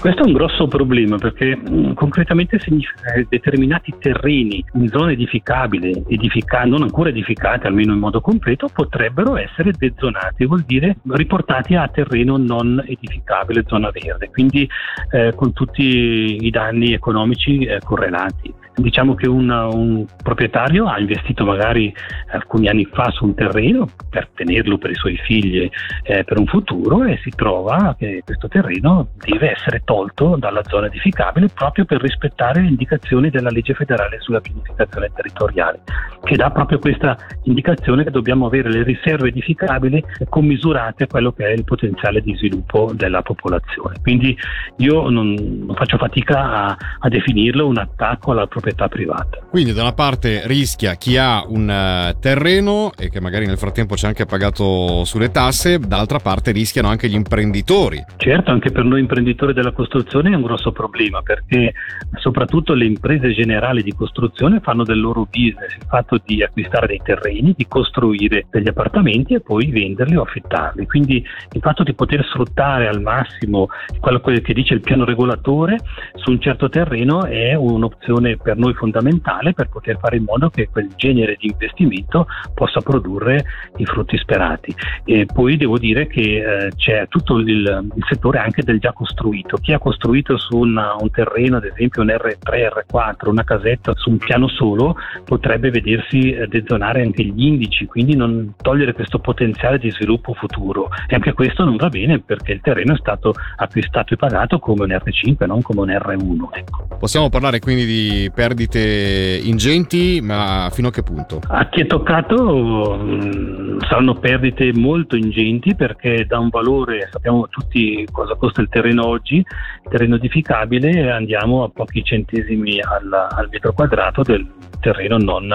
Questo è un grosso problema perché mm, concretamente significa che determinati terreni in zone edificabili, edifica- non ancora edificate almeno in modo completo, potrebbero essere dezonati, vuol dire riportati a terreno non edificabile, zona verde, quindi eh, con tutti i danni economici eh, correlati. Diciamo che un, un, proprietario ha investito magari alcuni anni fa su un terreno per tenerlo per i suoi figli eh, per un futuro e si trova che questo terreno deve essere tolto dalla zona edificabile proprio per rispettare le indicazioni della legge federale sulla pianificazione territoriale, che dà proprio questa indicazione che dobbiamo avere le riserve edificabili commisurate a quello che è il potenziale di sviluppo della popolazione. Quindi io non, non faccio fatica a, a definirlo un attacco alla proprietà proprietà privata. Quindi da una parte rischia chi ha un uh, terreno e che magari nel frattempo ci ha anche pagato sulle tasse, dall'altra parte rischiano anche gli imprenditori. Certo, anche per noi imprenditori della costruzione è un grosso problema perché soprattutto le imprese generali di costruzione fanno del loro business il fatto di acquistare dei terreni, di costruire degli appartamenti e poi venderli o affittarli. Quindi il fatto di poter sfruttare al massimo quello che dice il piano regolatore su un certo terreno è un'opzione per noi fondamentale per poter fare in modo che quel genere di investimento possa produrre i frutti sperati. E poi devo dire che eh, c'è tutto il, il, settore anche del già costruito. Chi ha costruito su una, un terreno, ad esempio un R3, R4, una casetta su un piano solo, potrebbe vedersi eh, dezonare anche gli indici, quindi non togliere questo potenziale di sviluppo futuro. E anche questo non va bene perché il terreno è stato acquistato e pagato come un R5, non come un R1. Ecco. Possiamo parlare quindi di per perdite ingenti, ma fino a che punto? A chi è toccato mm, saranno perdite molto ingenti perché da un valore, sappiamo tutti cosa costa il terreno oggi, terreno edificabile, andiamo a pochi centesimi al, al metro quadrato del terreno non,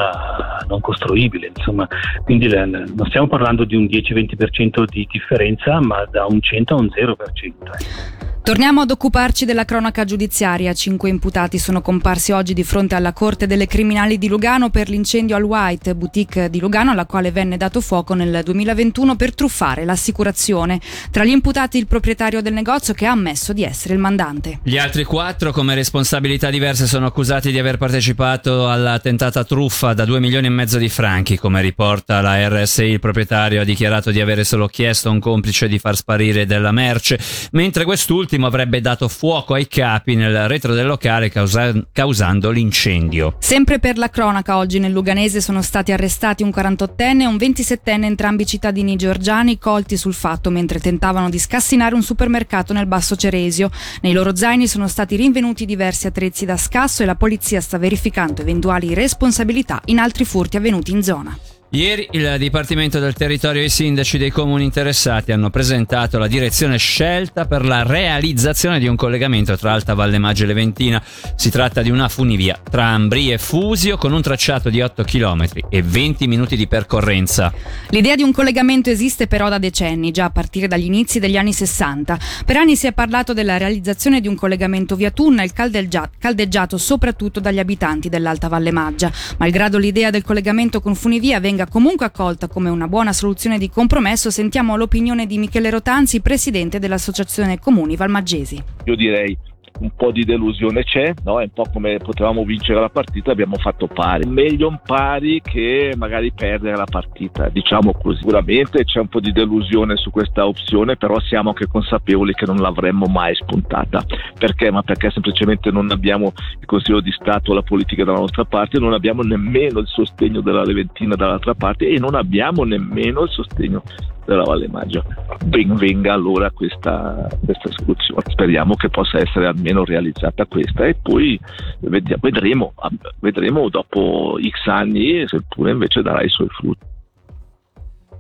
non costruibile. Insomma. Quindi non stiamo parlando di un 10-20% di differenza, ma da un 100 a un 0%. Torniamo ad occuparci della cronaca giudiziaria. Cinque imputati sono comparsi oggi di fronte alla Corte delle Criminali di Lugano per l'incendio al White, boutique di Lugano, alla quale venne dato fuoco nel 2021 per truffare l'assicurazione. Tra gli imputati il proprietario del negozio che ha ammesso di essere il mandante. Gli altri quattro, come responsabilità diverse, sono accusati di aver partecipato alla tentata truffa da 2 milioni e mezzo di franchi. Come riporta la RSI, il proprietario ha dichiarato di avere solo chiesto a un complice di far sparire della merce, mentre quest'ultimo quest'ultimo avrebbe dato fuoco ai capi nel retro del locale causa- causando l'incendio. Sempre per la cronaca, oggi nel Luganese sono stati arrestati un 48enne e un 27enne, entrambi cittadini georgiani, colti sul fatto mentre tentavano di scassinare un supermercato nel Basso Ceresio. Nei loro zaini sono stati rinvenuti diversi attrezzi da scasso e la polizia sta verificando eventuali responsabilità in altri furti avvenuti in zona. Ieri il Dipartimento del Territorio e i sindaci dei comuni interessati hanno presentato la direzione scelta per la realizzazione di un collegamento tra Alta Valle Maggia e Leventina. Si tratta di una funivia tra Ambri e Fusio con un tracciato di 8 km e 20 minuti di percorrenza. L'idea di un collegamento esiste però da decenni, già a partire dagli inizi degli anni 60. Per anni si è parlato della realizzazione di un collegamento via tunnel caldeggiato soprattutto dagli abitanti dell'Alta Valle Maggia. Malgrado l'idea del collegamento con funivia venga venga comunque accolta come una buona soluzione di compromesso, sentiamo l'opinione di Michele Rotanzi, presidente dell'Associazione Comuni Valmaggesi. Io direi un po' di delusione c'è, no? è un po' come potevamo vincere la partita, abbiamo fatto pari. Meglio un pari che magari perdere la partita, diciamo così. Sicuramente c'è un po' di delusione su questa opzione, però siamo anche consapevoli che non l'avremmo mai spuntata. Perché? Ma perché semplicemente non abbiamo il Consiglio di Stato, la politica dalla nostra parte, non abbiamo nemmeno il sostegno della Leventina dall'altra parte e non abbiamo nemmeno il sostegno della Valle Maggio. Ben venga allora questa, questa soluzione. Speriamo che possa essere almeno realizzata questa e poi vedremo, vedremo dopo X anni seppure invece darà i suoi frutti.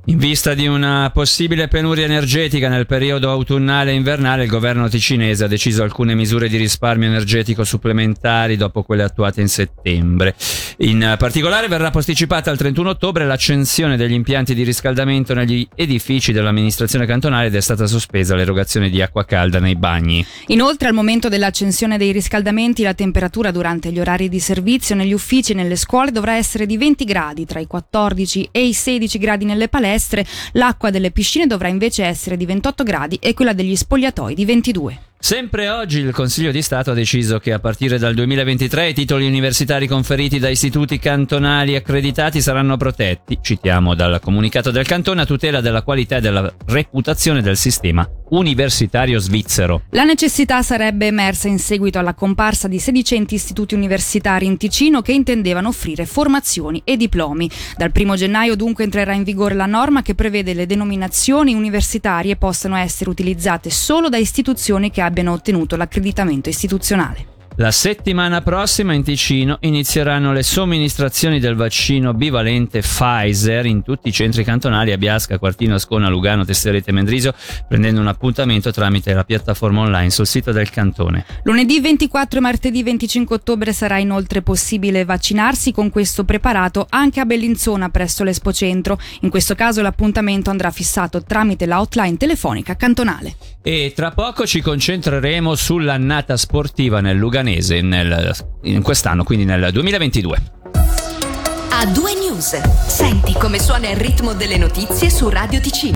In vista di una possibile penuria energetica nel periodo autunnale e invernale, il governo ticinese ha deciso alcune misure di risparmio energetico supplementari dopo quelle attuate in settembre. In particolare verrà posticipata al 31 ottobre l'accensione degli impianti di riscaldamento negli edifici dell'amministrazione cantonale ed è stata sospesa l'erogazione di acqua calda nei bagni. Inoltre, al momento dell'accensione dei riscaldamenti, la temperatura durante gli orari di servizio negli uffici e nelle scuole dovrà essere di 20 gradi, tra i 14 e i 16 gradi nelle palestre palestre, l'acqua delle piscine dovrà invece essere di 28 gradi e quella degli spogliatoi di 22. Sempre oggi il Consiglio di Stato ha deciso che a partire dal 2023 i titoli universitari conferiti da istituti cantonali accreditati saranno protetti, citiamo dal comunicato del cantone, a tutela della qualità e della reputazione del sistema universitario svizzero. La necessità sarebbe emersa in seguito alla comparsa di sedicenti istituti universitari in Ticino che intendevano offrire formazioni e diplomi. Dal 1 gennaio dunque entrerà in vigore la norma che prevede le denominazioni universitarie possano essere utilizzate solo da istituzioni che abbiano ottenuto l'accreditamento istituzionale. La settimana prossima in Ticino inizieranno le somministrazioni del vaccino bivalente Pfizer in tutti i centri cantonali a Biasca, Quartino, Ascona, Lugano, Tesserete e Mendrisio, prendendo un appuntamento tramite la piattaforma online sul sito del cantone. Lunedì 24 e martedì 25 ottobre sarà inoltre possibile vaccinarsi con questo preparato anche a Bellinzona presso l'Espo Centro. In questo caso l'appuntamento andrà fissato tramite la hotline telefonica cantonale. E tra poco ci concentreremo sull'annata sportiva nel Luganese nel, in quest'anno, quindi nel 2022. A due news. Senti come suona il ritmo delle notizie su Radio Ticino.